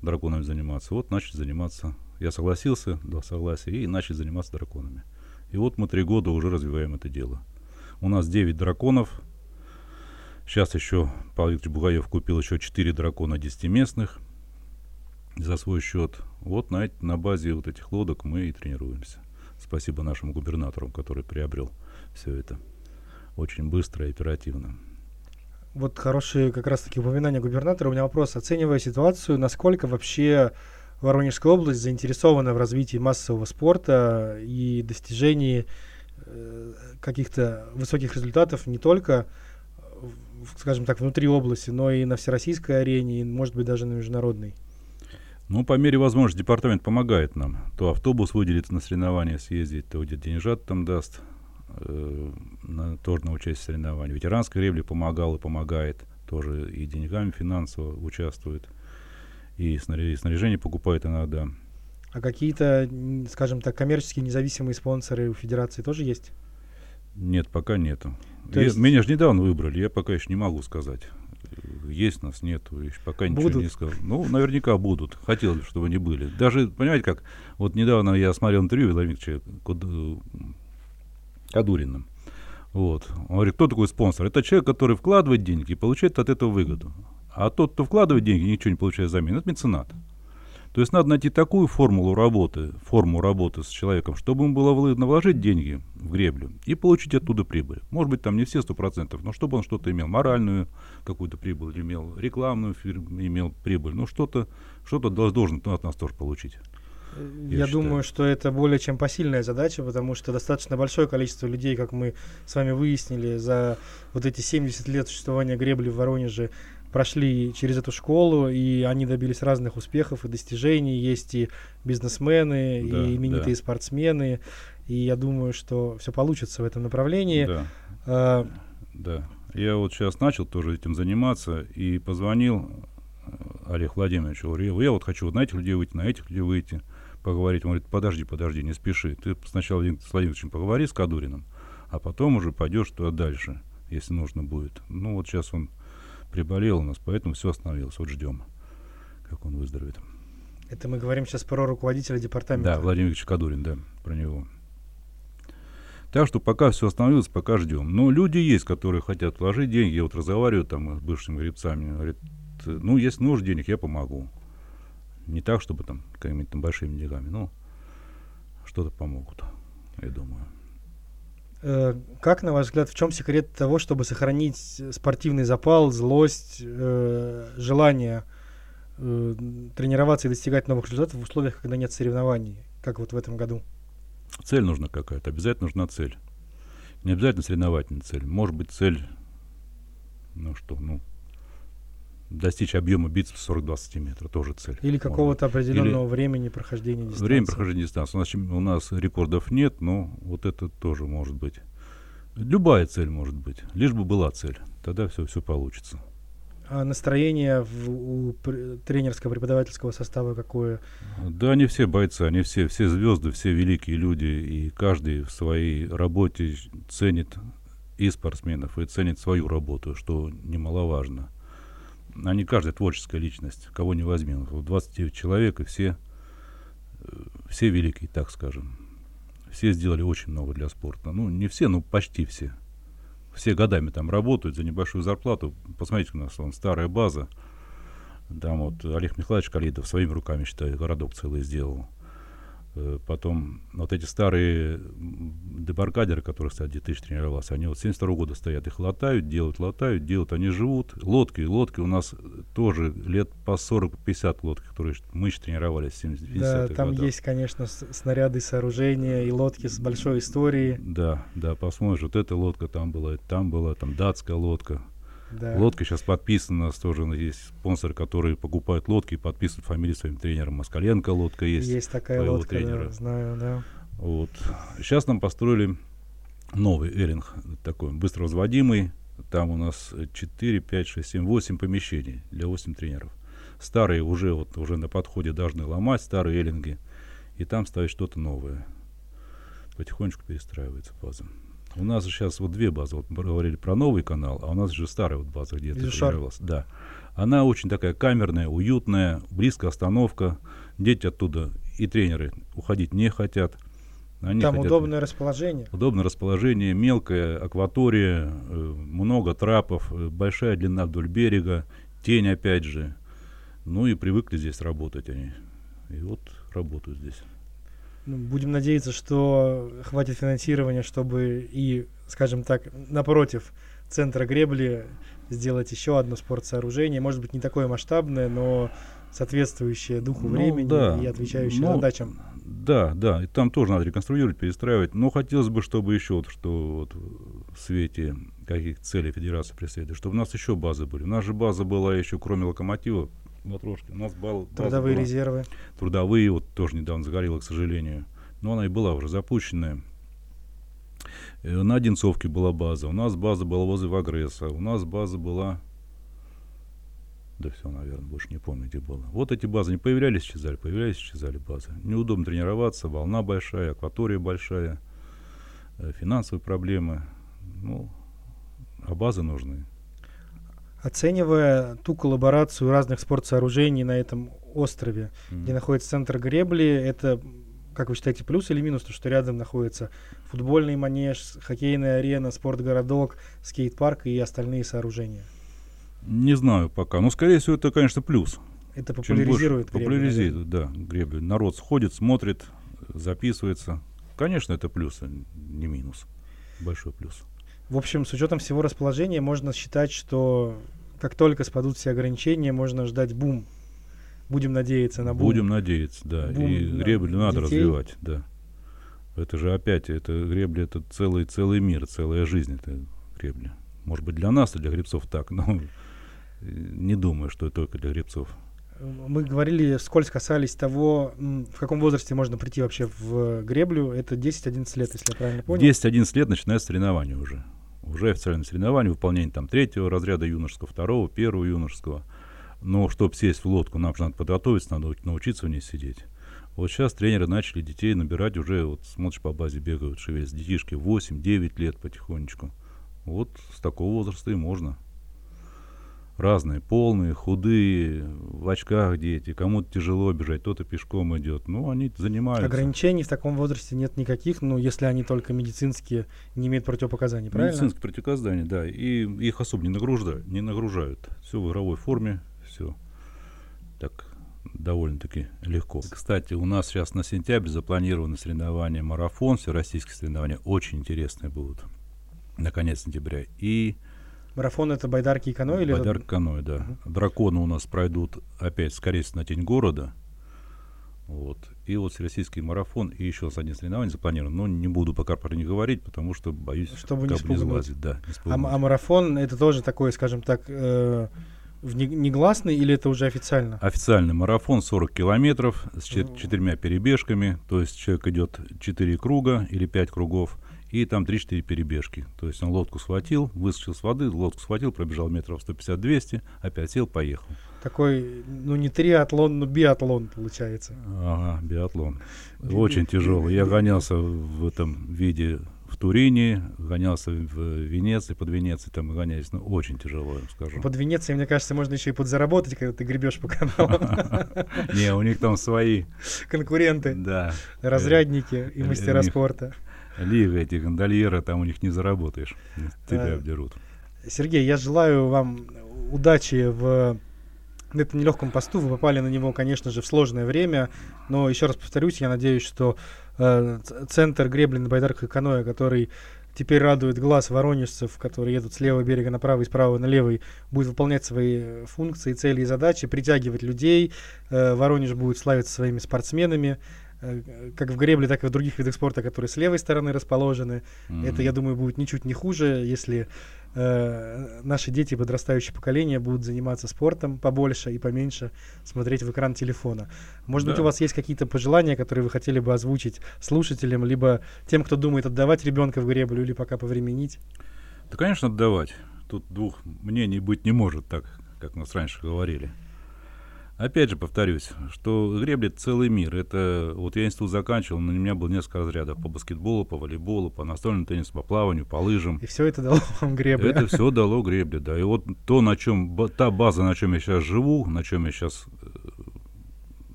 драконами заниматься. Вот начали заниматься. Я согласился, дал согласие, и начали заниматься драконами. И вот мы три года уже развиваем это дело. У нас 9 драконов. Сейчас еще Павел Викторович Бугаев купил еще 4 дракона 10-местных за свой счет. Вот на, на базе вот этих лодок мы и тренируемся. Спасибо нашему губернатору, который приобрел все это очень быстро и оперативно. Вот хорошие как раз-таки упоминания губернатора. У меня вопрос. Оценивая ситуацию, насколько вообще Воронежская область заинтересована в развитии массового спорта и достижении э, каких-то высоких результатов не только, скажем так, внутри области, но и на всероссийской арене, и, может быть, даже на международной. Ну, по мере возможности департамент помогает нам. То автобус выделит на соревнования съездить, то где-то деньжат там даст, э, на, тоже на участие в соревнованиях. Ветеранской гребли помогал и помогает, тоже и деньгами финансово участвует, и снаря- и снаряжение покупает иногда. А какие-то, скажем так, коммерческие независимые спонсоры у Федерации тоже есть? Нет, пока нету. То Я- есть- Меня же недавно выбрали, я пока еще не могу сказать. Есть нас, нету, еще пока ничего Будут? не сказал. Ну, наверняка будут. Хотелось бы, чтобы они были. Даже, понимаете как, вот недавно я смотрел интервью Владимира Кадуриным. Вот. Он говорит, кто такой спонсор? Это человек, который вкладывает деньги и получает от этого выгоду. А тот, кто вкладывает деньги ничего не получает взамен, это меценат. То есть надо найти такую формулу работы, форму работы с человеком, чтобы ему было выгодно вложить деньги в греблю и получить оттуда прибыль. Может быть, там не все сто процентов, но чтобы он что-то имел, моральную какую-то прибыль имел, рекламную фирму имел прибыль, ну что-то, что-то дол- должен от нас тоже получить. Я, считаю. думаю, что это более чем посильная задача, потому что достаточно большое количество людей, как мы с вами выяснили, за вот эти 70 лет существования гребли в Воронеже прошли через эту школу, и они добились разных успехов и достижений. Есть и бизнесмены, Да, и именитые да. спортсмены. И я думаю, что все получится в этом направлении. Да. А, Да. Я вот сейчас начал тоже этим заниматься и позвонил э, Олег Владимирович, говорю, я вот хочу вот на этих людей выйти, на этих людей выйти, поговорить. Он говорит, подожди, подожди, не спеши. Ты сначала с Владимировичем поговори с Кадуриным, а потом уже пойдешь туда дальше, если нужно будет. Ну вот сейчас он приболел у нас, поэтому все остановилось. Вот ждем, как он выздоровеет. это мы говорим сейчас про руководителя департамента. Да, Владимир Ильич Кадурин, да, про него. Так что пока все остановилось, пока ждем. Но люди есть, которые хотят вложить деньги. Я вот разговариваю там с бывшими гребцами. Говорит, ну, если нужно денег, я помогу. Не так, чтобы там какими-то большими деньгами, но что-то помогут, я думаю. Э, Как, на ваш взгляд, в чем секрет того, чтобы сохранить спортивный запал, злость, э, желание э, тренироваться и достигать новых результатов в условиях, когда нет соревнований, как вот в этом году? Цель нужна какая-то, обязательно нужна цель. Не обязательно соревновательная цель. Может быть цель, ну что, ну, достичь объема бицепса 40-20 сантиметров, тоже цель. Или какого-то определенного времени прохождения дистанции? Время прохождения дистанции. У нас, у нас рекордов нет, но вот это тоже может быть. Любая цель может быть, лишь бы была цель. Тогда все, все получится. А настроение в- у пр- тренерско-преподавательского состава какое? Да, они все бойцы, они все, все звезды, все великие люди, и каждый в своей работе ценит и спортсменов, и ценит свою работу, что немаловажно. Они каждая творческая личность, кого не возьми. Вот 29 человек, и все, э, все великие, так скажем. Все сделали очень много для спорта. Ну, не все, но почти все. Все годами там работают за небольшую зарплату. Посмотрите, у нас вон старая база. Там вот Олег Михайлович Калидов своими руками, считаю, городок целый сделал. Э, потом вот эти старые дебаркадеры, которые, кстати, 2000 тренировался, они вот 72 года стоят, их латают, делают, латают, делают, они живут. Лодки, лодки у нас тоже лет по 40-50 лодки, которые мы еще тренировались в 70 Да, там годах. есть, конечно, снаряды, сооружения и лодки с большой историей. Да, да, посмотришь, вот эта лодка там была, там была, там датская лодка. Да. Лодка сейчас подписана, у нас тоже есть спонсоры, которые покупают лодки и подписывают фамилии своим тренерам. Москаленко лодка есть. Есть такая лодка, тренера. Да, знаю, да. Вот. Сейчас нам построили новый Эринг, такой быстро возводимый. Там у нас 4, 5, 6, 7, 8 помещений для 8 тренеров. Старые уже, вот, уже на подходе должны ломать, старые эллинги. И там ставить что-то новое. Потихонечку перестраивается база. У нас же сейчас вот две базы. Вот мы говорили про новый канал, а у нас же старая вот база, где это тренировалась. Да. Она очень такая камерная, уютная, близкая остановка. Дети оттуда и тренеры уходить не хотят. Они Там хотят, удобное расположение. Удобное расположение, мелкая акватория, э, много трапов, э, большая длина вдоль берега, тень опять же. Ну и привыкли здесь работать они. И вот работают здесь. Ну, будем надеяться, что хватит финансирования, чтобы и, скажем так, напротив центра гребли сделать еще одно спортсооружение. Может быть, не такое масштабное, но соответствующее духу ну, времени да. и отвечающее ну, задачам. Да, да, и там тоже надо реконструировать, перестраивать. Но хотелось бы, чтобы еще, вот, что вот в свете каких целей Федерации преследует, чтобы у нас еще базы были. У нас же база была еще, кроме локомотива, матрошки. У нас бал, Трудовые была, резервы. Трудовые, вот тоже недавно загорело, к сожалению. Но она и была уже запущенная. Э, на Одинцовке была база. У нас база была возле Вагресса. У нас база была... Да все, наверное, больше не помню, где было. Вот эти базы не появлялись, исчезали, появлялись, исчезали базы. Неудобно тренироваться, волна большая, акватория большая, э, финансовые проблемы. Ну, а базы нужны. Оценивая ту коллаборацию разных спортсооружений на этом острове, mm-hmm. где находится центр гребли, это, как вы считаете, плюс или минус, то, что рядом находится футбольный манеж, хоккейная арена, спортгородок, скейт-парк и остальные сооружения? Не знаю пока. Но, скорее всего, это, конечно, плюс. Это популяризирует гребли. Популяризирует, да, гребли. Народ сходит, смотрит, записывается. Конечно, это плюс, а не минус. Большой плюс. В общем, с учетом всего расположения, можно считать, что как только спадут все ограничения, можно ждать бум. Будем надеяться на бум. Будем надеяться, да. Бум и гребли надо детей. развивать, да. Это же опять, это гребли, это целый, целый мир, целая жизнь, это гребли. Может быть, для нас, для гребцов так, но не думаю, что это только для гребцов. Мы говорили, вскользь касались того, в каком возрасте можно прийти вообще в греблю. Это 10-11 лет, если я правильно понял. 10-11 лет начинается соревнование уже уже официальное соревнование, выполнение там третьего разряда юношеского, второго, первого юношеского. Но чтобы сесть в лодку, нам же надо подготовиться, надо научиться в ней сидеть. Вот сейчас тренеры начали детей набирать уже, вот смотришь по базе бегают, шевелятся детишки 8-9 лет потихонечку. Вот с такого возраста и можно разные, полные, худые, в очках дети, кому-то тяжело бежать, кто-то пешком идет. Ну, они занимаются. Ограничений в таком возрасте нет никаких, ну, если они только медицинские, не имеют противопоказаний, правильно? Медицинские противопоказания, да, и их особо не нагружают, не нагружают. Все в игровой форме, все так довольно-таки легко. Кстати, у нас сейчас на сентябрь запланированы соревнования марафон, все российские соревнования очень интересные будут на конец сентября. И Марафон это байдарки и каноэ? Или байдарки и каноэ, да. Угу. Драконы у нас пройдут опять, скорее всего, на Тень города. Вот. И вот всероссийский марафон, и еще один соревнование запланировано. Но не буду пока про них говорить, потому что боюсь, Чтобы не спугнуть. Да, не а, а марафон это тоже такой, скажем так, э, в негласный или это уже официально? Официальный марафон 40 километров с четырьмя перебежками. То есть человек идет 4 круга или 5 кругов и там 3-4 перебежки. То есть он лодку схватил, выскочил с воды, лодку схватил, пробежал метров 150-200, опять сел, поехал. Такой, ну не триатлон, но биатлон получается. Ага, биатлон. Очень тяжелый. Я гонялся в этом виде в Турине, гонялся в Венеции, под Венецией там гонялись, ну, очень тяжело, я скажу. Под Венецией, мне кажется, можно еще и подзаработать, когда ты гребешь по каналам. Не, у них там свои. Конкуренты. Разрядники и мастера спорта лига эти гондольеры, там у них не заработаешь. Тебя а, обдерут. Сергей, я желаю вам удачи в на этом нелегком посту. Вы попали на него, конечно же, в сложное время. Но еще раз повторюсь, я надеюсь, что э, центр гребли на байдарках и каноэ, который теперь радует глаз воронежцев, которые едут с левого берега на правый, с правого на левый, будет выполнять свои функции, цели и задачи, притягивать людей. Э, Воронеж будет славиться своими спортсменами. Э, как в гребле, так и в других видах спорта, которые с левой стороны расположены. Mm-hmm. Это, я думаю, будет ничуть не хуже, если э, наши дети, подрастающее поколение, будут заниматься спортом побольше и поменьше смотреть в экран телефона. Может да. быть, у вас есть какие-то пожелания, которые вы хотели бы озвучить слушателям, либо тем, кто думает отдавать ребенка в греблю, или пока повременить? Да, конечно, отдавать. Тут двух мнений быть не может, так как нас раньше говорили. Опять же повторюсь, что гребля это целый мир. Это вот я институт заканчивал, но у меня было несколько разрядов по баскетболу, по волейболу, по настольному теннису, по плаванию, по лыжам. И все это дало вам гребля. Это все дало гребля, да. И вот то, на чем та база, на чем я сейчас живу, на чем я сейчас э,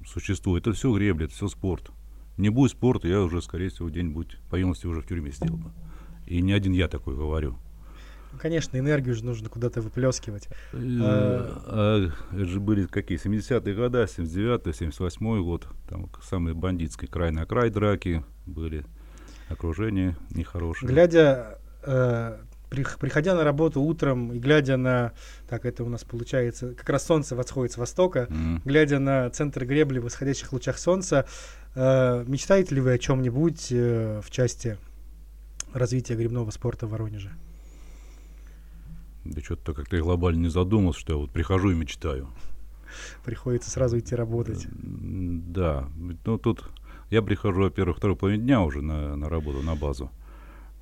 существую, это все гребля, это все спорт. Не будет спорта, я уже, скорее всего, день-нибудь по юности уже в тюрьме сидел бы. И не один я такой говорю. Ну, конечно, энергию же нужно куда-то выплескивать. Э, а, это же были какие? 70-е годы, 79-й, 78-й год. Там самые бандитские край на край драки были. Окружение нехорошее. Глядя э, приходя на работу утром и глядя на, так это у нас получается, как раз солнце восходит с востока, глядя на центр гребли в восходящих лучах солнца, э, мечтаете ли вы о чем-нибудь э, в части развития гребного спорта в Воронеже? Да что-то как-то глобально не задумался, что я вот прихожу и мечтаю. Приходится сразу идти работать. Да. Ну, тут я прихожу, во-первых, второй половине дня уже на, на работу, на базу.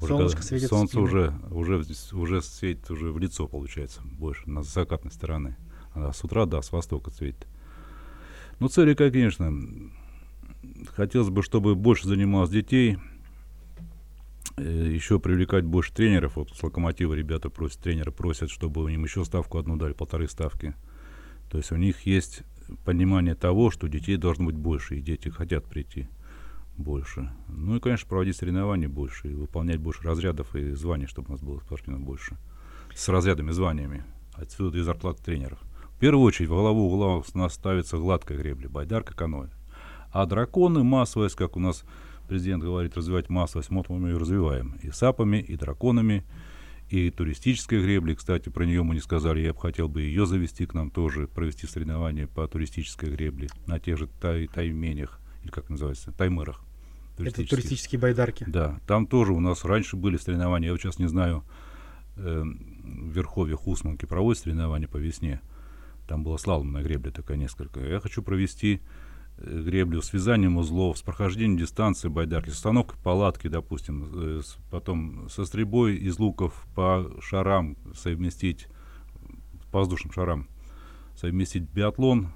Уже Солнышко светит Солнце уже, уже, уже светит уже в лицо, получается, больше, на закатной стороны. А с утра, да, с востока светит. Ну, цели, конечно, хотелось бы, чтобы больше занималось детей, Э, еще привлекать больше тренеров. Вот с Локомотива ребята просят, тренеры просят, чтобы им еще ставку одну дали, полторы ставки. То есть у них есть понимание того, что детей должно быть больше, и дети хотят прийти больше. Ну и, конечно, проводить соревнования больше, и выполнять больше разрядов и званий, чтобы у нас было спортсменов больше. С разрядами, званиями. Отсюда и зарплаты тренеров. В первую очередь в голову угла у нас ставится гладкая гребля, байдарка, каноэ. А драконы, массовость, как у нас президент говорит развивать массовость, вот мы ее развиваем. И сапами, и драконами, и туристической гребли. Кстати, про нее мы не сказали. Я бы хотел бы ее завести к нам тоже, провести соревнования по туристической гребле на тех же тай тайменях, или как называется, таймерах. Это туристические байдарки. Да, там тоже у нас раньше были соревнования. Я вот сейчас не знаю, э, в Верховье Хусманки проводят соревнования по весне. Там была слаломная гребля такая несколько. Я хочу провести греблю с вязанием узлов, с прохождением дистанции байдарки, с установкой палатки, допустим, э, с, потом со стрельбой из луков по шарам совместить, по воздушным шарам, совместить биатлон,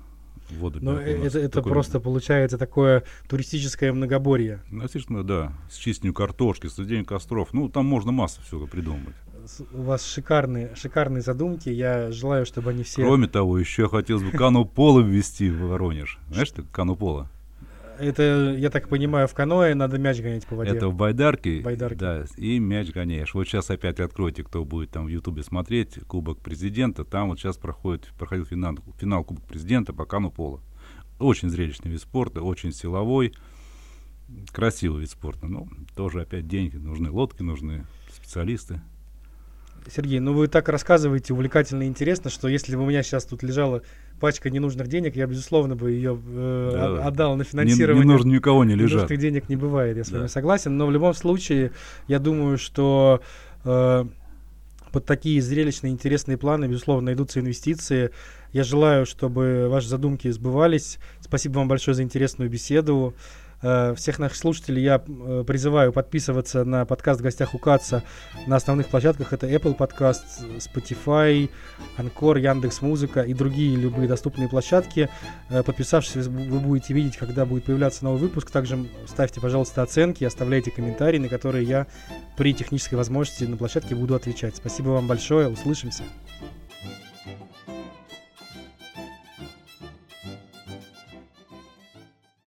воду. Но это, это просто получается такое туристическое многоборье. Ну, естественно, да. С чистью картошки, с костров. Ну, там можно массу всего придумать у вас шикарные, шикарные задумки. Я желаю, чтобы они все... Кроме того, еще хотелось бы кану пола ввести в Воронеж. Знаешь, что кану пола? Это, я так понимаю, в каноэ надо мяч гонять по воде. Это в байдарке, байдарке. да, и мяч гоняешь. Вот сейчас опять откройте, кто будет там в Ютубе смотреть, Кубок Президента. Там вот сейчас проходит, проходил финал, финал Кубок Президента по кану пола. Очень зрелищный вид спорта, очень силовой, красивый вид спорта. Ну, тоже опять деньги нужны, лодки нужны, специалисты. Сергей, ну вы так рассказываете увлекательно и интересно, что если бы у меня сейчас тут лежала пачка ненужных денег, я, безусловно, бы ее э, да. отдал на финансирование. Не, не нужно никого не лежать. Ненужных денег не бывает, я с да. вами согласен. Но в любом случае, я думаю, что э, под такие зрелищные, интересные планы, безусловно, найдутся инвестиции. Я желаю, чтобы ваши задумки сбывались. Спасибо вам большое за интересную беседу. Э, всех наших слушателей я э, призываю подписываться на подкаст в гостях у Каца на основных площадках. Это Apple Podcast, Spotify, Anchor, Яндекс Музыка и другие любые доступные площадки. Э, подписавшись, вы будете видеть, когда будет появляться новый выпуск. Также ставьте, пожалуйста, оценки, оставляйте комментарии, на которые я при технической возможности на площадке буду отвечать. Спасибо вам большое, услышимся.